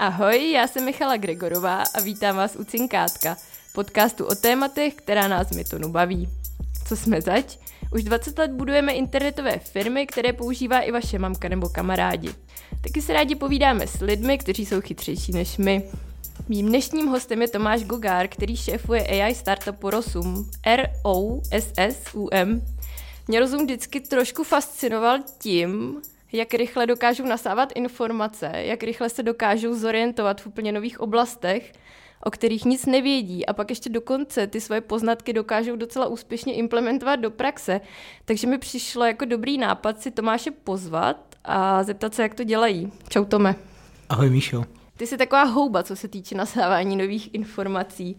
Ahoj, já jsem Michala Gregorová a vítám vás u Cinkátka, podcastu o tématech, která nás Mytonu baví. Co jsme zač? Už 20 let budujeme internetové firmy, které používá i vaše mamka nebo kamarádi. Taky se rádi povídáme s lidmi, kteří jsou chytřejší než my. Mým dnešním hostem je Tomáš Gogár, který šéfuje AI startupu Rosum, R-O-S-S-U-M. Mě Rozum vždycky trošku fascinoval tím, jak rychle dokážou nasávat informace, jak rychle se dokážou zorientovat v úplně nových oblastech, o kterých nic nevědí a pak ještě dokonce ty svoje poznatky dokážou docela úspěšně implementovat do praxe. Takže mi přišlo jako dobrý nápad si Tomáše pozvat a zeptat se, jak to dělají. Čau Tome. Ahoj Míšo. Ty jsi taková houba, co se týče nasávání nových informací.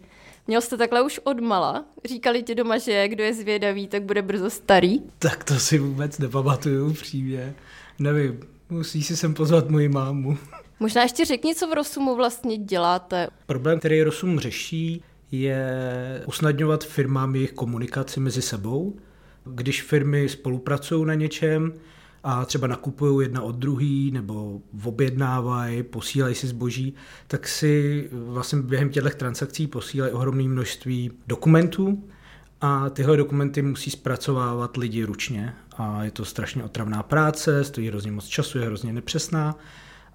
Měl jsi to takhle už od mala? Říkali ti doma, že kdo je zvědavý, tak bude brzo starý? Tak to si vůbec nepamatuju přímě. Nevím, musí si sem pozvat moji mámu. Možná ještě řekni, co v Rosumu vlastně děláte. Problém, který Rosum řeší, je usnadňovat firmám jejich komunikaci mezi sebou. Když firmy spolupracují na něčem, a třeba nakupují jedna od druhý nebo objednávají, posílají si zboží, tak si vlastně během těchto transakcí posílají ohromné množství dokumentů a tyhle dokumenty musí zpracovávat lidi ručně a je to strašně otravná práce, stojí hrozně moc času, je hrozně nepřesná.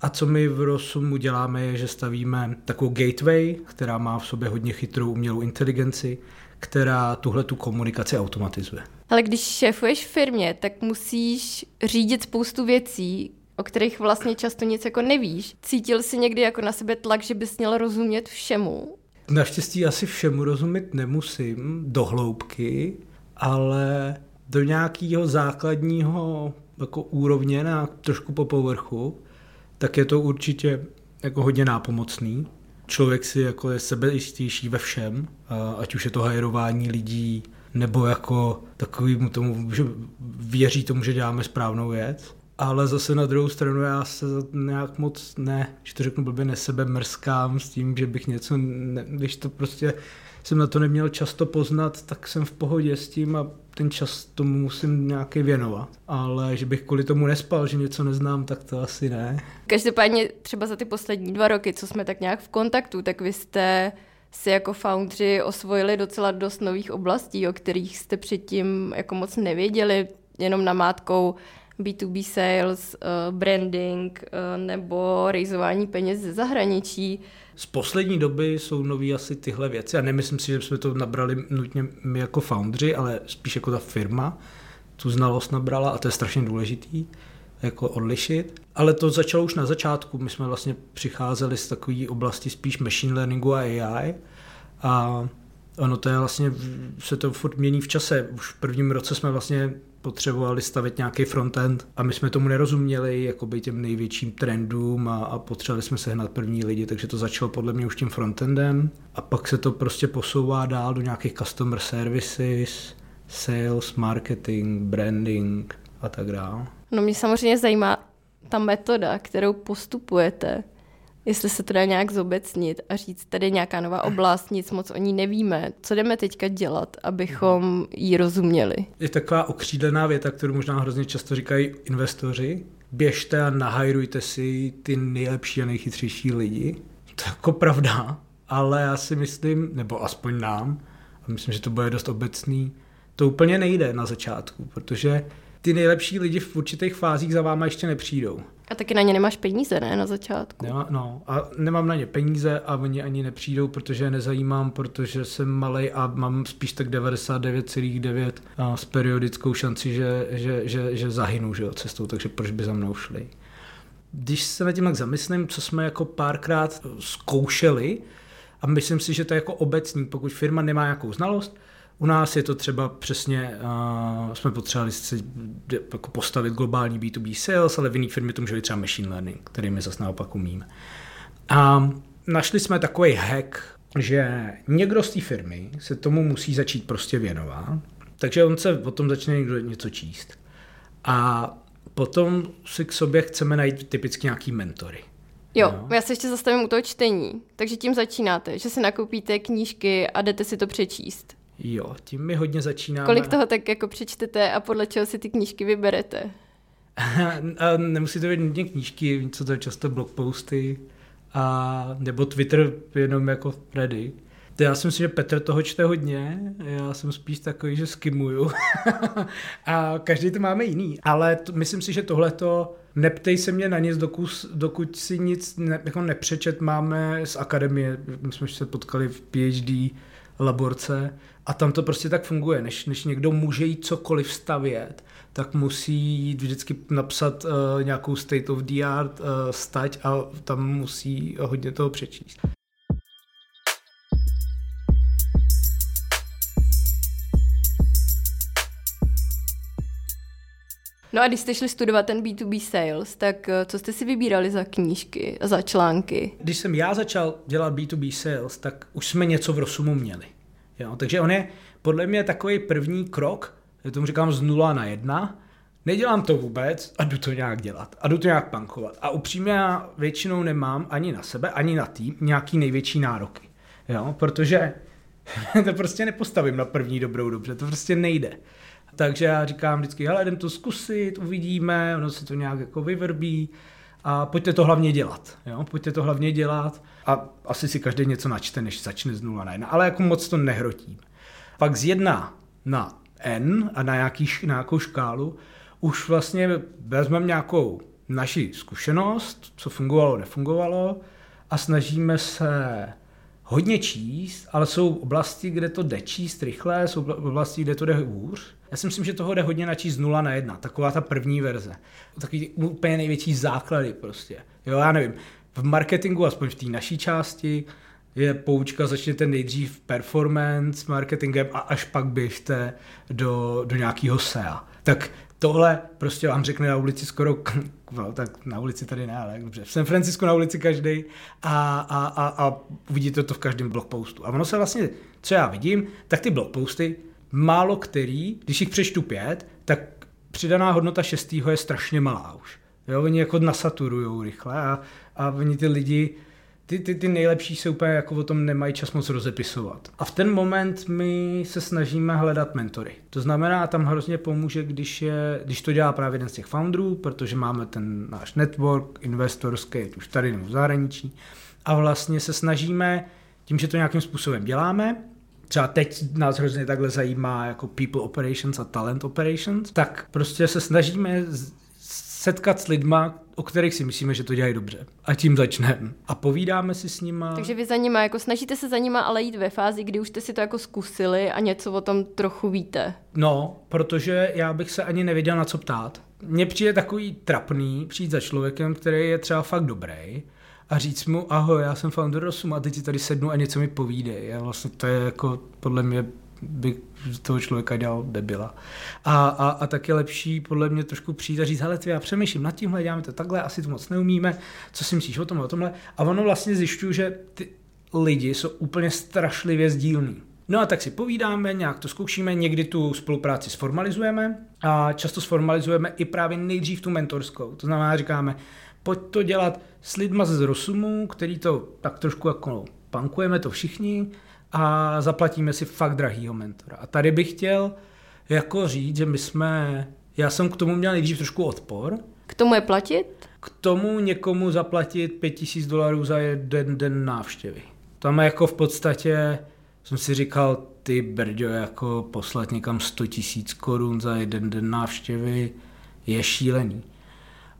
A co my v Rosumu děláme, je, že stavíme takovou gateway, která má v sobě hodně chytrou umělou inteligenci, která tuhle tu komunikaci automatizuje. Ale když šéfuješ firmě, tak musíš řídit spoustu věcí, o kterých vlastně často nic jako nevíš. Cítil jsi někdy jako na sebe tlak, že bys měl rozumět všemu? Naštěstí asi všemu rozumět nemusím do hloubky, ale do nějakého základního jako úrovně na trošku po povrchu, tak je to určitě jako hodně nápomocný. Člověk si jako je sebejistější ve všem, ať už je to hajerování lidí, nebo jako takový tomu, že věří tomu, že děláme správnou věc. Ale zase na druhou stranu já se nějak moc ne, že to řeknu blbě, nesebe mrskám s tím, že bych něco, ne, když to prostě jsem na to neměl často poznat, tak jsem v pohodě s tím a ten čas tomu musím nějaký věnovat. Ale že bych kvůli tomu nespal, že něco neznám, tak to asi ne. Každopádně třeba za ty poslední dva roky, co jsme tak nějak v kontaktu, tak vy jste si jako foundři osvojili docela dost nových oblastí, o kterých jste předtím jako moc nevěděli, jenom namátkou B2B sales, uh, branding uh, nebo rejzování peněz ze zahraničí. Z poslední doby jsou nový asi tyhle věci a nemyslím si, že jsme to nabrali nutně my jako foundři, ale spíš jako ta firma tu znalost nabrala a to je strašně důležitý jako odlišit. Ale to začalo už na začátku. My jsme vlastně přicházeli z takové oblasti spíš machine learningu a AI a ono to je vlastně, se to furt mění v čase. Už v prvním roce jsme vlastně potřebovali stavit nějaký frontend a my jsme tomu nerozuměli jakoby těm největším trendům a, a potřebovali jsme sehnat první lidi, takže to začalo podle mě už tím frontendem a pak se to prostě posouvá dál do nějakých customer services, sales, marketing, branding a tak dále. No mě samozřejmě zajímá ta metoda, kterou postupujete. Jestli se to dá nějak zobecnit a říct, tady je nějaká nová oblast, nic moc o ní nevíme. Co jdeme teďka dělat, abychom ji rozuměli? Je taková okřídlená věta, kterou možná hrozně často říkají investoři. Běžte a nahajrujte si ty nejlepší a nejchytřejší lidi. To je jako pravda, ale já si myslím, nebo aspoň nám, a myslím, že to bude dost obecný, to úplně nejde na začátku, protože ty nejlepší lidi v určitých fázích za váma ještě nepřijdou. A taky na ně nemáš peníze, ne, na začátku? Nemá, no, a nemám na ně peníze a oni ani nepřijdou, protože je nezajímám, protože jsem malý a mám spíš tak 99,9 s periodickou šanci, že, že, že, že zahynu že jo, cestou, takže proč by za mnou šli. Když se na tím tak zamyslím, co jsme jako párkrát zkoušeli, a myslím si, že to je jako obecný, pokud firma nemá nějakou znalost, u nás je to třeba přesně, uh, jsme potřebovali si jako postavit globální B2B sales, ale v jiných firmě to může být třeba machine learning, který my zase naopak umíme. A našli jsme takový hack, že někdo z té firmy se tomu musí začít prostě věnovat, takže on se o tom začne někdo něco číst. A potom si k sobě chceme najít typicky nějaký mentory. Jo, no. já se ještě zastavím u toho čtení. Takže tím začínáte, že si nakoupíte knížky a jdete si to přečíst. Jo, tím mi hodně začínáme. Kolik toho tak jako přečtete a podle čeho si ty knížky vyberete? a nemusí to být nutně knížky, co to je často blogposty a nebo Twitter jenom jako ready. Já si myslím, že Petr toho čte hodně, já jsem spíš takový, že skimuju a každý to máme jiný, ale to, myslím si, že tohle to neptej se mě na nic, dokud, dokud si nic ne, jako nepřečet máme z akademie, my jsme se potkali v PhD laborce a tam to prostě tak funguje, než, než někdo může jít cokoliv stavět, tak musí jít vždycky napsat uh, nějakou state of the art uh, stať a tam musí hodně toho přečíst. No a když jste šli studovat ten B2B sales, tak eh, co jste si vybírali za knížky, za články? Když jsem já začal dělat B2B sales, tak už jsme něco v Rosumu měli. Jo? Takže on je podle mě takový první krok, já tomu říkám z nula na jedna, nedělám to vůbec a jdu to nějak dělat a jdu to nějak pankovat. A upřímně já většinou nemám ani na sebe, ani na tým nějaký největší nároky. Jo? Protože to prostě nepostavím na první dobrou dobře, to prostě nejde. Takže já říkám vždycky, hele, jdem to zkusit, uvidíme, ono se to nějak jako vyvrbí a pojďte to hlavně dělat. Jo? Pojďte to hlavně dělat a asi si každý něco načte, než začne z nula na jedna, ale jako moc to nehrotím. Pak z jedna na n a na, nějaký, na nějakou škálu už vlastně vezmeme nějakou naši zkušenost, co fungovalo, nefungovalo a snažíme se hodně číst, ale jsou oblasti, kde to jde číst rychle, jsou oblasti, kde to jde hůř. Já si myslím, že toho jde hodně načíst z 0 na 1, taková ta první verze. Takový úplně největší základy prostě. Jo, já nevím, v marketingu, aspoň v té naší části, je poučka, začněte nejdřív performance marketingem a až pak běžte do, do nějakého SEA. Tak tohle prostě vám řekne na ulici skoro, no, tak na ulici tady ne, ale dobře, v San Francisco na ulici každý a, a, a, a uvidíte to v každém blogpostu. A ono se vlastně, co já vidím, tak ty blogposty, málo který, když jich přečtu pět, tak přidaná hodnota šestýho je strašně malá už. Jo, oni jako nasaturujou rychle a, a oni ty lidi ty, ty, ty nejlepší se úplně jako o tom nemají čas moc rozepisovat. A v ten moment my se snažíme hledat mentory. To znamená, tam hrozně pomůže, když, je, když to dělá právě jeden z těch founderů, protože máme ten náš network investorský, už tady nebo v zahraničí. A vlastně se snažíme, tím, že to nějakým způsobem děláme, třeba teď nás hrozně takhle zajímá jako people operations a talent operations, tak prostě se snažíme setkat s lidma, o kterých si myslíme, že to dělají dobře. A tím začneme. A povídáme si s nima. Takže vy za nima, jako snažíte se za nima, ale jít ve fázi, kdy už jste si to jako zkusili a něco o tom trochu víte. No, protože já bych se ani nevěděl na co ptát. Mně přijde takový trapný přijít za člověkem, který je třeba fakt dobrý a říct mu, ahoj, já jsem founder Rosum a teď ti tady sednu a něco mi povídej. A vlastně to je jako podle mě by toho člověka dělal debila. A, a, a tak je lepší podle mě trošku přijít a říct, hele, ty, já přemýšlím nad tímhle, děláme to takhle, asi to moc neumíme, co si myslíš o tomhle, o tomhle. A ono vlastně zjišťuje, že ty lidi jsou úplně strašlivě sdílní. No a tak si povídáme, nějak to zkoušíme, někdy tu spolupráci sformalizujeme a často sformalizujeme i právě nejdřív tu mentorskou. To znamená, říkáme, pojď to dělat s lidma z Rosumu, který to tak trošku jako pankujeme to všichni, a zaplatíme si fakt drahýho mentora. A tady bych chtěl jako říct, že my jsme, já jsem k tomu měl nejdřív trošku odpor. K tomu je platit? K tomu někomu zaplatit 5000 dolarů za jeden den návštěvy. Tam jako v podstatě jsem si říkal, ty brďo, jako poslat někam 100 tisíc korun za jeden den návštěvy je šílený.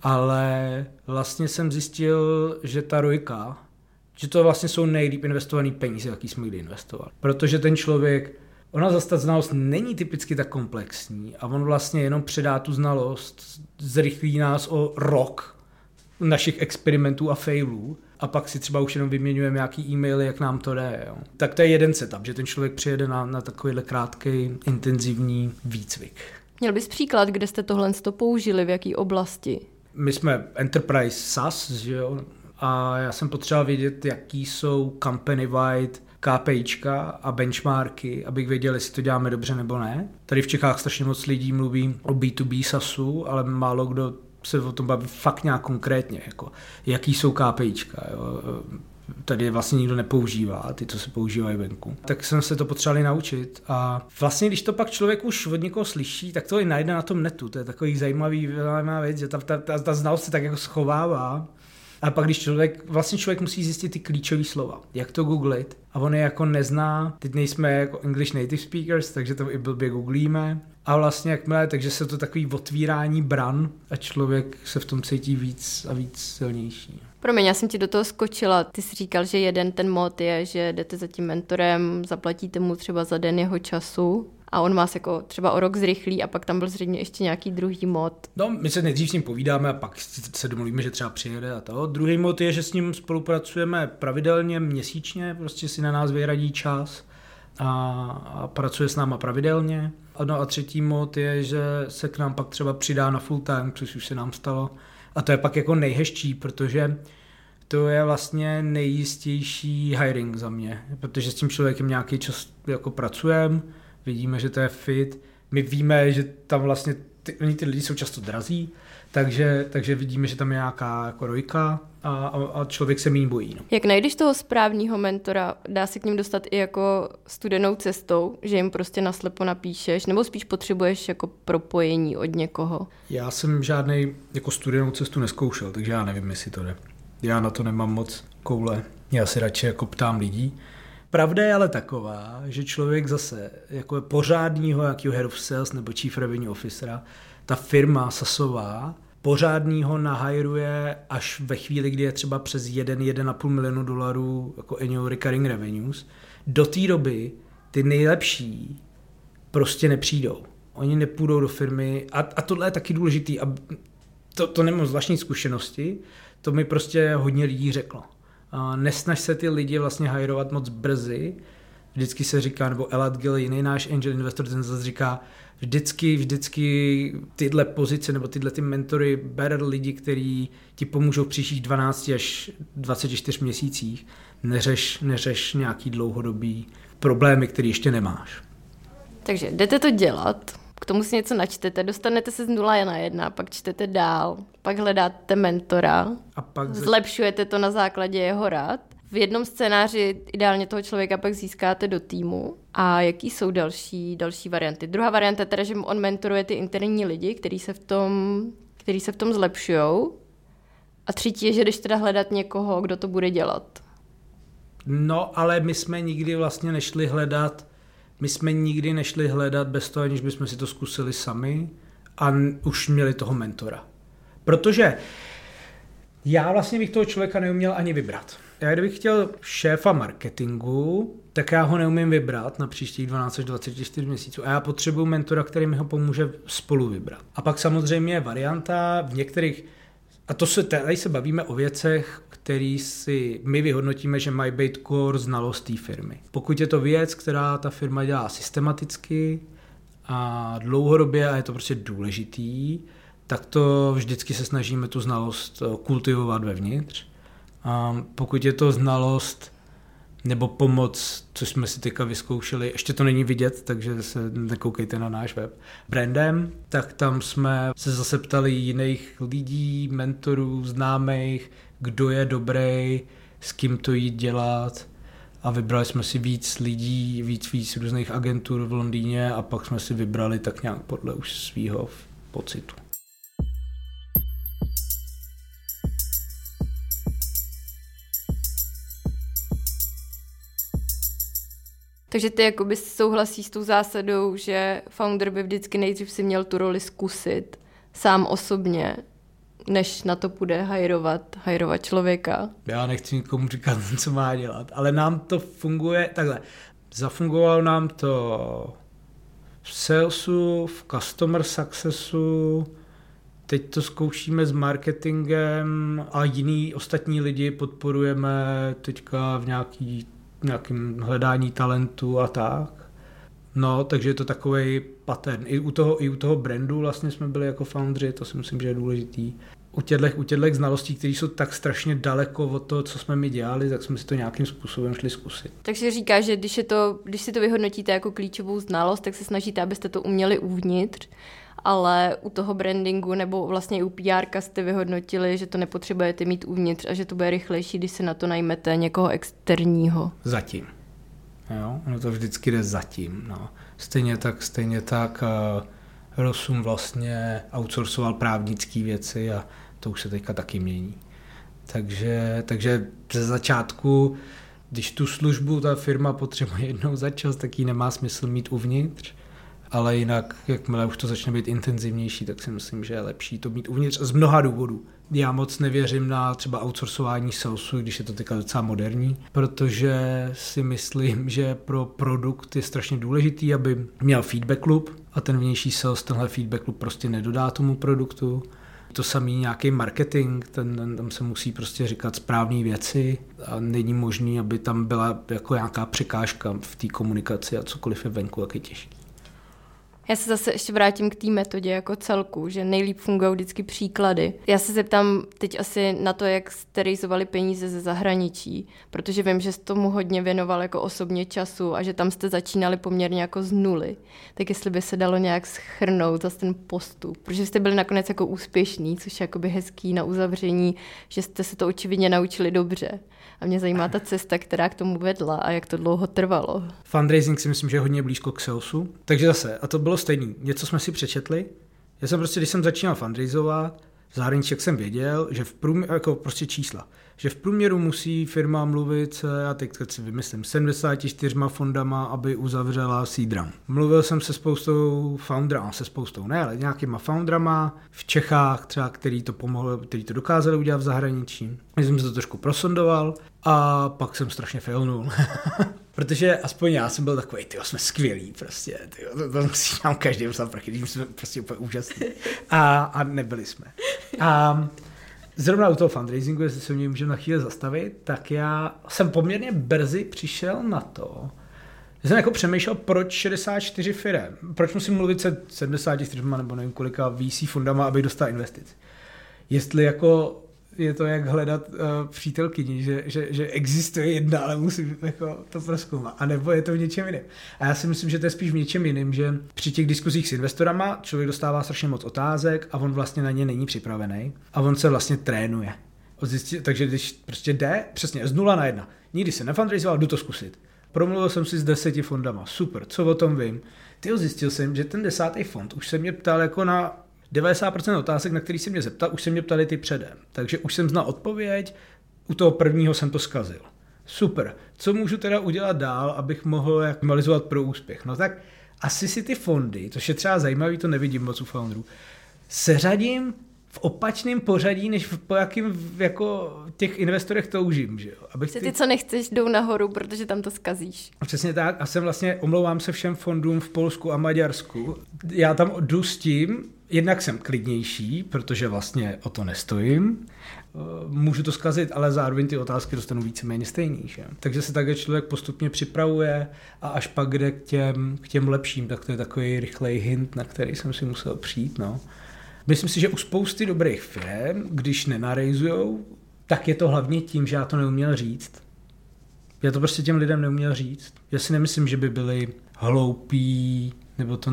Ale vlastně jsem zjistil, že ta rojka, že to vlastně jsou nejlíp investované peníze, jaký jsme kdy investovali. Protože ten člověk, ona zase ta znalost není typicky tak komplexní a on vlastně jenom předá tu znalost, zrychlí nás o rok našich experimentů a failů a pak si třeba už jenom vyměňujeme nějaký e-maily, jak nám to jde. Jo. Tak to je jeden setup, že ten člověk přijede na, na takovýhle krátký, intenzivní výcvik. Měl bys příklad, kde jste tohle použili, v jaké oblasti? My jsme Enterprise SaaS, že jo, a já jsem potřeboval vědět, jaký jsou company-wide KPIčka a benchmarky, abych věděl, jestli to děláme dobře nebo ne. Tady v Čechách strašně moc lidí mluví o B2B SASu, ale málo kdo se o tom baví fakt nějak konkrétně, jako jaký jsou KPIčka. Jo. Tady vlastně nikdo nepoužívá, ty, co se používají venku. Tak jsem se to potřebovali naučit a vlastně, když to pak člověk už od někoho slyší, tak to i najde na tom netu. To je takový zajímavý, zajímavá věc, že ta, ta, ta, ta znalost se tak jako schovává A pak když člověk, vlastně člověk musí zjistit ty klíčové slova, jak to googlit. A on je jako nezná, teď nejsme jako English native speakers, takže to i blbě googlíme. A vlastně jakmile, takže se to takový otvírání bran a člověk se v tom cítí víc a víc silnější. Promiň, já jsem ti do toho skočila. Ty jsi říkal, že jeden ten mod je, že jdete za tím mentorem, zaplatíte mu třeba za den jeho času a on vás jako třeba o rok zrychlí a pak tam byl zřejmě ještě nějaký druhý mod. No, my se nejdřív s ním povídáme a pak se domluvíme, že třeba přijede a to. Druhý mod je, že s ním spolupracujeme pravidelně, měsíčně, prostě si na nás vyradí čas a, a pracuje s náma pravidelně. No a třetí mod je, že se k nám pak třeba přidá na full time, což už se nám stalo. A to je pak jako nejhezčí, protože to je vlastně nejistější hiring za mě, protože s tím člověkem nějaký čas jako pracujeme, vidíme, že to je fit, my víme, že tam vlastně ty, oni ty lidi jsou často drazí, takže, takže vidíme, že tam je nějaká jako rojka a, a, a člověk se méně bojí. No. Jak najdeš toho správního mentora? Dá se k ním dostat i jako studenou cestou, že jim prostě naslepo napíšeš, nebo spíš potřebuješ jako propojení od někoho? Já jsem žádný jako studenou cestu neskoušel, takže já nevím, jestli to jde. Já na to nemám moc koule. Já si radši jako ptám lidí. Pravda je ale taková, že člověk zase, jako pořádního jakýho head of sales nebo chief revenue officera, ta firma Sasová pořádního nahajruje až ve chvíli, kdy je třeba přes 1-1,5 milionu dolarů jako annual recurring revenues. Do té doby ty nejlepší prostě nepřijdou. Oni nepůjdou do firmy a, a tohle je taky důležitý. A to, to nemám zvláštní zkušenosti, to mi prostě hodně lidí řeklo. Nesnaž se ty lidi vlastně hajrovat moc brzy. Vždycky se říká, nebo Elad Gill, jiný náš angel investor, ten zase říká, vždycky, vždycky tyhle pozice nebo tyhle ty mentory ber lidi, kteří ti pomůžou v příštích 12 až 24 měsících. Neřeš, neřeš nějaký dlouhodobý problémy, který ještě nemáš. Takže jdete to dělat, k tomu si něco načtete, dostanete se z nula na jedna, pak čtete dál, pak hledáte mentora, a pak zlepšujete to na základě jeho rad. V jednom scénáři ideálně toho člověka pak získáte do týmu. A jaký jsou další, další varianty? Druhá varianta je teda, že on mentoruje ty interní lidi, kteří se v tom, který se v tom zlepšují. A třetí je, že když teda hledat někoho, kdo to bude dělat. No, ale my jsme nikdy vlastně nešli hledat my jsme nikdy nešli hledat bez toho, aniž bychom si to zkusili sami a už měli toho mentora. Protože já vlastně bych toho člověka neuměl ani vybrat. Já kdybych chtěl šéfa marketingu, tak já ho neumím vybrat na příštích 12 až 24 měsíců a já potřebuji mentora, který mi ho pomůže spolu vybrat. A pak samozřejmě je varianta v některých a to se, tady se bavíme o věcech, který si my vyhodnotíme, že mají být core znalost té firmy. Pokud je to věc, která ta firma dělá systematicky a dlouhodobě a je to prostě důležitý, tak to vždycky se snažíme tu znalost eh, kultivovat vevnitř. A pokud je to znalost nebo pomoc, co jsme si teďka vyzkoušeli, ještě to není vidět, takže se nekoukejte na náš web, brandem, tak tam jsme se zase ptali jiných lidí, mentorů, známých, kdo je dobrý, s kým to jít dělat. A vybrali jsme si víc lidí, víc, víc různých agentur v Londýně a pak jsme si vybrali tak nějak podle už svého pocitu. Takže ty jakoby souhlasí s tou zásadou, že founder by vždycky nejdřív si měl tu roli zkusit sám osobně, než na to půjde hajrovat, hajrovat člověka. Já nechci nikomu říkat, co má dělat, ale nám to funguje takhle. Zafungovalo nám to v salesu, v customer successu, teď to zkoušíme s marketingem a jiný ostatní lidi podporujeme teďka v nějaký nějakým hledání talentu a tak. No, takže je to takový pattern. I u toho, I u toho brandu vlastně jsme byli jako foundři, to si myslím, že je důležitý. U těchto, u těchto znalostí, které jsou tak strašně daleko od toho, co jsme my dělali, tak jsme si to nějakým způsobem šli zkusit. Takže říká, že když, je to, když si to vyhodnotíte jako klíčovou znalost, tak se snažíte, abyste to uměli uvnitř ale u toho brandingu nebo vlastně u PR jste vyhodnotili, že to nepotřebujete mít uvnitř a že to bude rychlejší, když se na to najmete někoho externího. Zatím. Jo, ono to vždycky jde zatím. No. Stejně tak, stejně tak uh, Rosum vlastně outsourcoval právnické věci a to už se teďka taky mění. Takže, takže ze začátku, když tu službu ta firma potřebuje jednou za čas, tak ji nemá smysl mít uvnitř. Ale jinak, jakmile už to začne být intenzivnější, tak si myslím, že je lepší to mít uvnitř z mnoha důvodů. Já moc nevěřím na třeba outsourcování salesu, když je to teďka docela moderní, protože si myslím, že pro produkt je strašně důležitý, aby měl feedback loop a ten vnější sales tenhle feedback loop prostě nedodá tomu produktu to samý nějaký marketing, ten, tam se musí prostě říkat správné věci a není možný, aby tam byla jako nějaká překážka v té komunikaci a cokoliv je venku, jak je těžké. Já se zase ještě vrátím k té metodě jako celku, že nejlíp fungují vždycky příklady. Já se zeptám teď asi na to, jak jste rejzovali peníze ze zahraničí, protože vím, že jste tomu hodně věnoval jako osobně času a že tam jste začínali poměrně jako z nuly. Tak jestli by se dalo nějak schrnout za ten postup, protože jste byli nakonec jako úspěšný, což je jakoby hezký na uzavření, že jste se to očividně naučili dobře. A mě zajímá ta cesta, která k tomu vedla a jak to dlouho trvalo. Fundraising si myslím, že je hodně blízko k salesu. Takže zase, a to bylo stejný. Něco jsme si přečetli. Já jsem prostě, když jsem začínal fundraizovat, jak jsem věděl, že v průměru, jako prostě čísla, že v průměru musí firma mluvit, já teď, si vymyslím, 74 fondama, aby uzavřela Seedram. Mluvil jsem se spoustou founderů, se spoustou ne, ale nějakýma foundrama v Čechách třeba, který to pomohlo, který to dokázali udělat v zahraničí. Já jsem se to trošku prosondoval a pak jsem strašně failnul. Protože aspoň já jsem byl takový, ty jsme skvělí prostě, tyjo, to, to musí nám každý vzal prachy, jsme prostě úplně úžasní. A, a nebyli jsme. A zrovna u toho fundraisingu, jestli se mě můžeme na chvíli zastavit, tak já jsem poměrně brzy přišel na to, že jsem jako přemýšlel, proč 64 firm, proč musím mluvit se 74 nebo nevím kolika VC fundama, aby dostal investic. Jestli jako je to jak hledat uh, přítelkyni, že, že, že existuje jedna, ale musím jako to proskoumat. A nebo je to v něčem jiném. A já si myslím, že to je spíš v něčem jiném, že při těch diskuzích s investorama člověk dostává strašně moc otázek a on vlastně na ně není připravený a on se vlastně trénuje. Zjistí, takže když prostě jde, přesně z nula na jedna. Nikdy se nefundraizoval, jdu to zkusit. Promluvil jsem si s deseti fondama. Super, co o tom vím? Ty zjistil jsem, že ten desátý fond už se mě ptal jako na 90% otázek, na který se mě zeptal, už se mě ptali ty předem. Takže už jsem znal odpověď, u toho prvního jsem to zkazil. Super. Co můžu teda udělat dál, abych mohl aktualizovat pro úspěch? No tak asi si ty fondy, což je třeba zajímavý, to nevidím moc u founderů, seřadím v opačném pořadí, než po jakým jako těch investorech toužím. Že jo? Abych ty... ty, co nechceš, jdou nahoru, protože tam to skazíš. Přesně tak. A jsem vlastně, omlouvám se všem fondům v Polsku a Maďarsku. Já tam jdu s tím, jednak jsem klidnější, protože vlastně o to nestojím. Eh, můžu to zkazit, ale zároveň ty otázky dostanu víceméně stejný. Že? Takže se takhle člověk postupně připravuje a až pak jde k těm, k těm lepším, tak to je takový rychlej hint, na který jsem si musel přijít. No. Myslím si, že u spousty dobrých firm, když nenarejzujou, tak je to hlavně tím, že já to neuměl říct. Já to prostě těm lidem neuměl říct. Já si nemyslím, že by byli hloupí, nebo to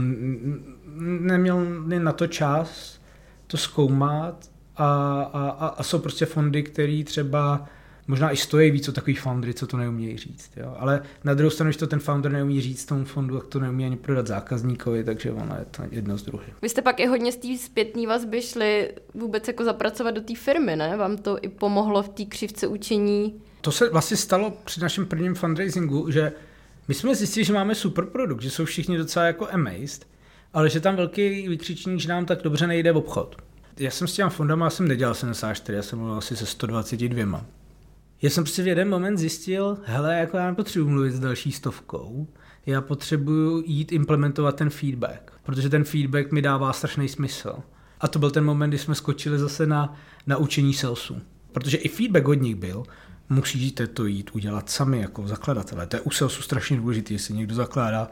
neměl na to čas to zkoumat a, a, a jsou prostě fondy, které třeba možná i stojí víc o takových foundry, co to neumějí říct. Jo? Ale na druhou stranu, když to ten founder neumí říct tomu fondu, tak to neumí ani prodat zákazníkovi, takže ono je to jedno z druhého. Vy jste pak i hodně z té zpětné vazby šli vůbec jako zapracovat do té firmy, ne? Vám to i pomohlo v té křivce učení? To se vlastně stalo při našem prvním fundraisingu, že my jsme zjistili, že máme super produkt, že jsou všichni docela jako amazed, ale že tam velký vykřičník, že nám tak dobře nejde v obchod. Já jsem s těma fondama jsem nedělal 74, já jsem mluvil asi se 122. Já jsem prostě v jeden moment zjistil, hele, jako já nepotřebuji mluvit s další stovkou, já potřebuju jít implementovat ten feedback, protože ten feedback mi dává strašný smysl. A to byl ten moment, kdy jsme skočili zase na, na učení salesu. Protože i feedback od nich byl, musíte to jít udělat sami jako zakladatelé. To je u salesu strašně důležité, jestli někdo zakládá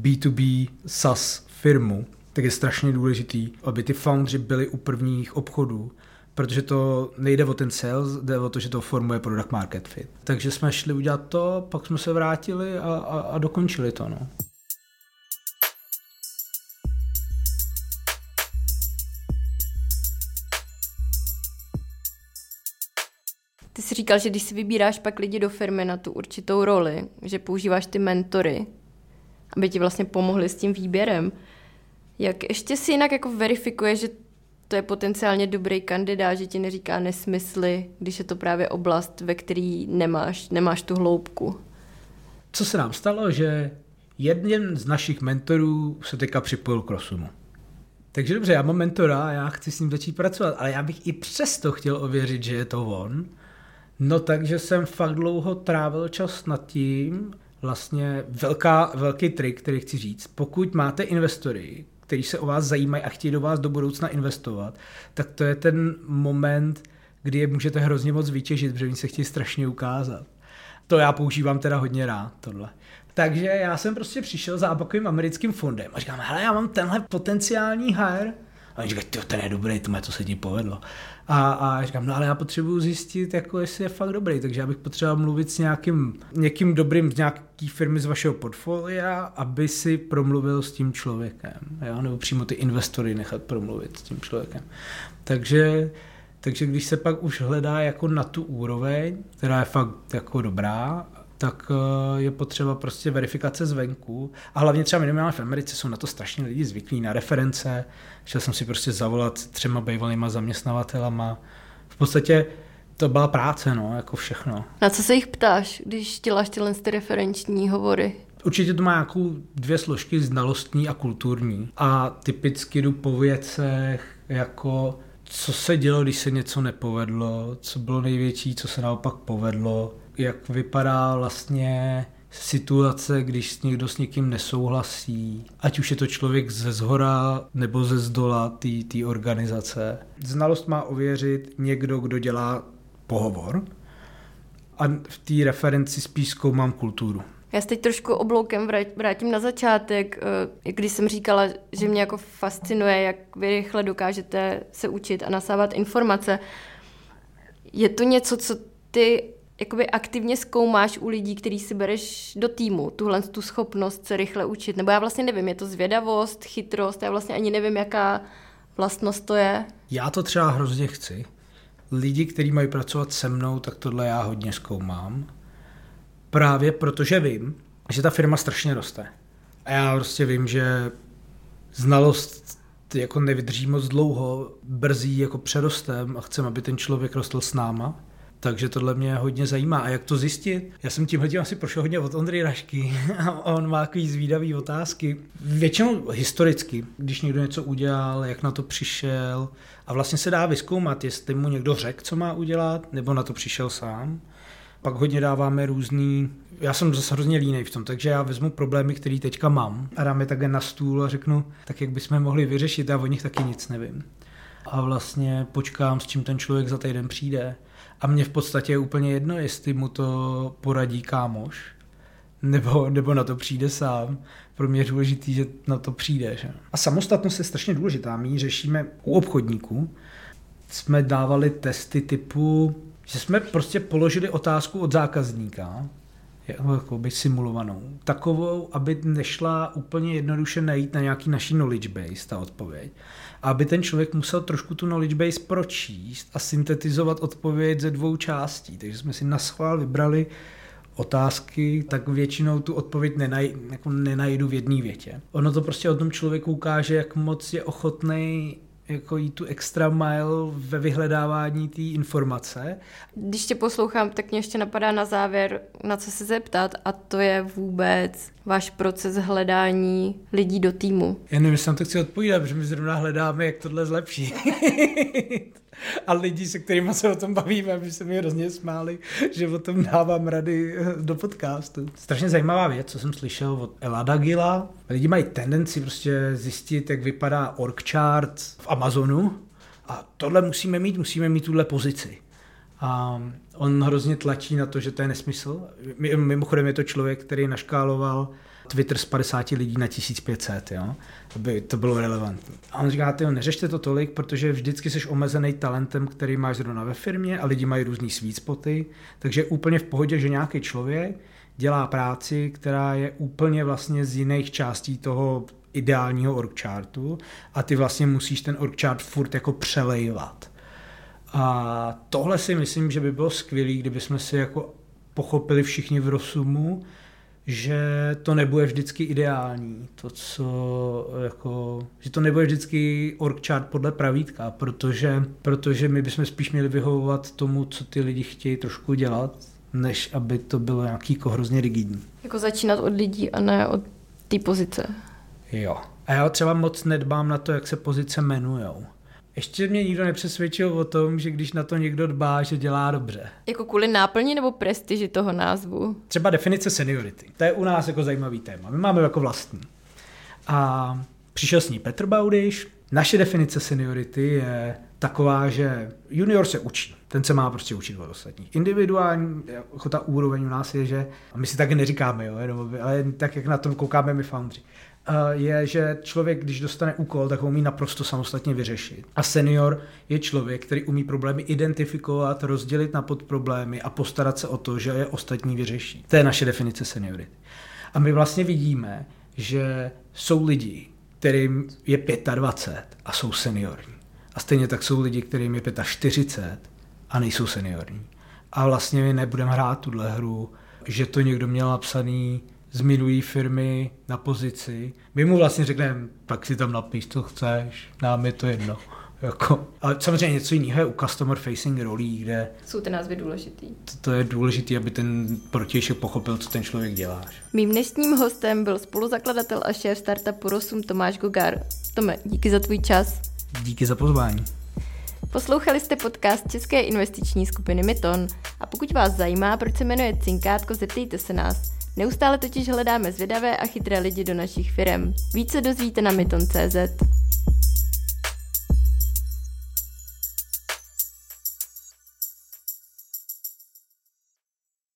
B2B SaaS firmu, tak je strašně důležitý, aby ty foundři byli u prvních obchodů, protože to nejde o ten sales, jde o to, že to formuje product market fit. Takže jsme šli udělat to, pak jsme se vrátili a, a, a dokončili to. No. Ty jsi říkal, že když si vybíráš pak lidi do firmy na tu určitou roli, že používáš ty mentory, aby ti vlastně pomohli s tím výběrem. Jak ještě si jinak jako verifikuje, že to je potenciálně dobrý kandidát, že ti neříká nesmysly, když je to právě oblast, ve který nemáš, nemáš tu hloubku. Co se nám stalo, že jeden z našich mentorů se teďka připojil k Rosumu. Takže dobře, já mám mentora a já chci s ním začít pracovat, ale já bych i přesto chtěl ověřit, že je to on. No takže jsem fakt dlouho trávil čas nad tím, vlastně velká, velký trik, který chci říct. Pokud máte investory, kteří se o vás zajímají a chtějí do vás do budoucna investovat, tak to je ten moment, kdy je můžete hrozně moc vytěžit, protože oni se chtějí strašně ukázat. To já používám teda hodně rád, tohle. Takže já jsem prostě přišel za takovým americkým fondem a říkám, hele, já mám tenhle potenciální hire. A oni říkají, ten je dobrý, to, to se ti povedlo. A, a říkám, no ale já potřebuji zjistit, jako jestli je fakt dobrý, takže já bych potřeboval mluvit s nějakým, někým dobrým z nějaký firmy z vašeho portfolia, aby si promluvil s tím člověkem, jo? nebo přímo ty investory nechat promluvit s tím člověkem. Takže takže když se pak už hledá jako na tu úroveň, která je fakt jako dobrá, tak eh, je potřeba prostě verifikace zvenku. A hlavně třeba minimálně v Americe jsou na to strašně lidi zvyklí, na reference. Šel jsem si prostě zavolat třema bývalýma zaměstnavatelama. V podstatě to byla práce, no, jako všechno. Na co se jich ptáš, když děláš tyhle ty referenční hovory? Určitě to má nějakou dvě složky, znalostní a kulturní. A typicky jdu po věcech jako co se dělo, když se něco nepovedlo, co bylo největší, co se naopak povedlo, jak vypadá vlastně situace, když někdo s někým nesouhlasí, ať už je to člověk ze zhora nebo ze zdola té organizace. Znalost má ověřit někdo, kdo dělá pohovor a v té referenci spíš zkoumám kulturu. Já se teď trošku obloukem vrátím na začátek, eh, když jsem říkala, že mě jako fascinuje, jak vy rychle dokážete se učit a nasávat informace. Je to něco, co ty jakoby aktivně zkoumáš u lidí, který si bereš do týmu, tuhle tu schopnost se rychle učit? Nebo já vlastně nevím, je to zvědavost, chytrost, já vlastně ani nevím, jaká vlastnost to je. Já to třeba hrozně chci. Lidi, kteří mají pracovat se mnou, tak tohle já hodně zkoumám. Právě protože vím, že ta firma strašně roste. A já prostě vím, že znalost jako nevydrží moc dlouho, brzí jako přerostem a chcem, aby ten člověk rostl s náma. Takže tohle mě hodně zajímá. A jak to zjistit? Já jsem tím hodně asi prošel hodně od Ondry Rašky a on má takový zvídavý otázky. Většinou historicky, když někdo něco udělal, jak na to přišel a vlastně se dá vyskoumat, jestli mu někdo řekl, co má udělat, nebo na to přišel sám. Pak hodně dáváme různý, já jsem zase hrozně línej v tom, takže já vezmu problémy, které teďka mám a dám je takhle na stůl a řeknu, tak jak bychom mohli vyřešit, a o nich taky nic nevím. A vlastně počkám, s čím ten člověk za týden přijde a mně v podstatě je úplně jedno, jestli mu to poradí kámoš, nebo, nebo na to přijde sám. Pro mě je důležitý, že na to přijde. Že? A samostatnost je strašně důležitá. My ji řešíme u obchodníků. Jsme dávali testy typu, že jsme prostě položili otázku od zákazníka, jako by simulovanou, takovou, aby nešla úplně jednoduše najít na nějaký naší knowledge base, ta odpověď, aby ten člověk musel trošku tu knowledge base pročíst a syntetizovat odpověď ze dvou částí. Takže jsme si na schvál vybrali otázky, tak většinou tu odpověď nenaj, jako nenajdu v jedné větě. Ono to prostě o tom člověku ukáže, jak moc je ochotný jako jít tu extra mile ve vyhledávání té informace. Když tě poslouchám, tak mě ještě napadá na závěr, na co se zeptat a to je vůbec váš proces hledání lidí do týmu. Já nevím, jestli tam to chci odpovídat, protože my zrovna hledáme, jak tohle zlepší. a lidi, se kterými se o tom bavíme, aby se mi hrozně smáli, že o tom dávám rady eh, do podcastu. Strašně zajímavá věc, co jsem slyšel od Elada Gila. Lidi mají tendenci prostě zjistit, jak vypadá org chart v Amazonu a tohle musíme mít, musíme mít tuhle pozici. A on hrozně tlačí na to, že to je nesmysl. Mimochodem je to člověk, který naškáloval Twitter z 50 lidí na 1500, jo? aby to bylo relevantní. A on říká, ty neřešte to tolik, protože vždycky jsi omezený talentem, který máš zrovna ve firmě a lidi mají různý sweet spoty, takže úplně v pohodě, že nějaký člověk dělá práci, která je úplně vlastně z jiných částí toho ideálního org chartu a ty vlastně musíš ten org chart furt jako přelejvat. A tohle si myslím, že by bylo skvělé, kdyby jsme si jako pochopili všichni v Rosumu, že to nebude vždycky ideální, to, co jako, že to nebude vždycky org chart podle pravítka, protože, protože my bychom spíš měli vyhovovat tomu, co ty lidi chtějí trošku dělat, než aby to bylo nějaký jako hrozně rigidní. Jako začínat od lidí a ne od té pozice. Jo. A já třeba moc nedbám na to, jak se pozice jmenujou. Ještě mě nikdo nepřesvědčil o tom, že když na to někdo dbá, že dělá dobře. Jako kvůli náplni nebo prestiži toho názvu? Třeba definice seniority. To je u nás jako zajímavý téma. My máme jako vlastní. A přišel s ní Petr Baudiš. Naše definice seniority je taková, že junior se učí. Ten se má prostě učit od ostatních. Individuální, jako ta úroveň u nás je, že, a my si taky neříkáme, jo, ale tak, jak na tom koukáme my foundři, je, že člověk, když dostane úkol, tak ho umí naprosto samostatně vyřešit. A senior je člověk, který umí problémy identifikovat, rozdělit na podproblémy a postarat se o to, že je ostatní vyřeší. To je naše definice seniority. A my vlastně vidíme, že jsou lidi, kterým je 25 a jsou seniorní. A stejně tak jsou lidi, kterým je 45 a nejsou seniorní. A vlastně my nebudeme hrát tuhle hru, že to někdo měl napsaný z minulý firmy na pozici. My mu vlastně řekneme, pak si tam napiš, co chceš, nám je to jedno. Jako, ale samozřejmě něco jiného je u customer facing rolí, kde... Jsou ty názvy důležitý. To, to je důležité, aby ten protějšek pochopil, co ten člověk dělá. Mým dnešním hostem byl spoluzakladatel a šéf startupu Rosum Tomáš Gogar. Tome, díky za tvůj čas. Díky za pozvání. Poslouchali jste podcast České investiční skupiny Myton a pokud vás zajímá, proč se jmenuje Cinkátko, zeptejte se nás. Neustále totiž hledáme zvědavé a chytré lidi do našich firm. Více dozvíte na myton.cz.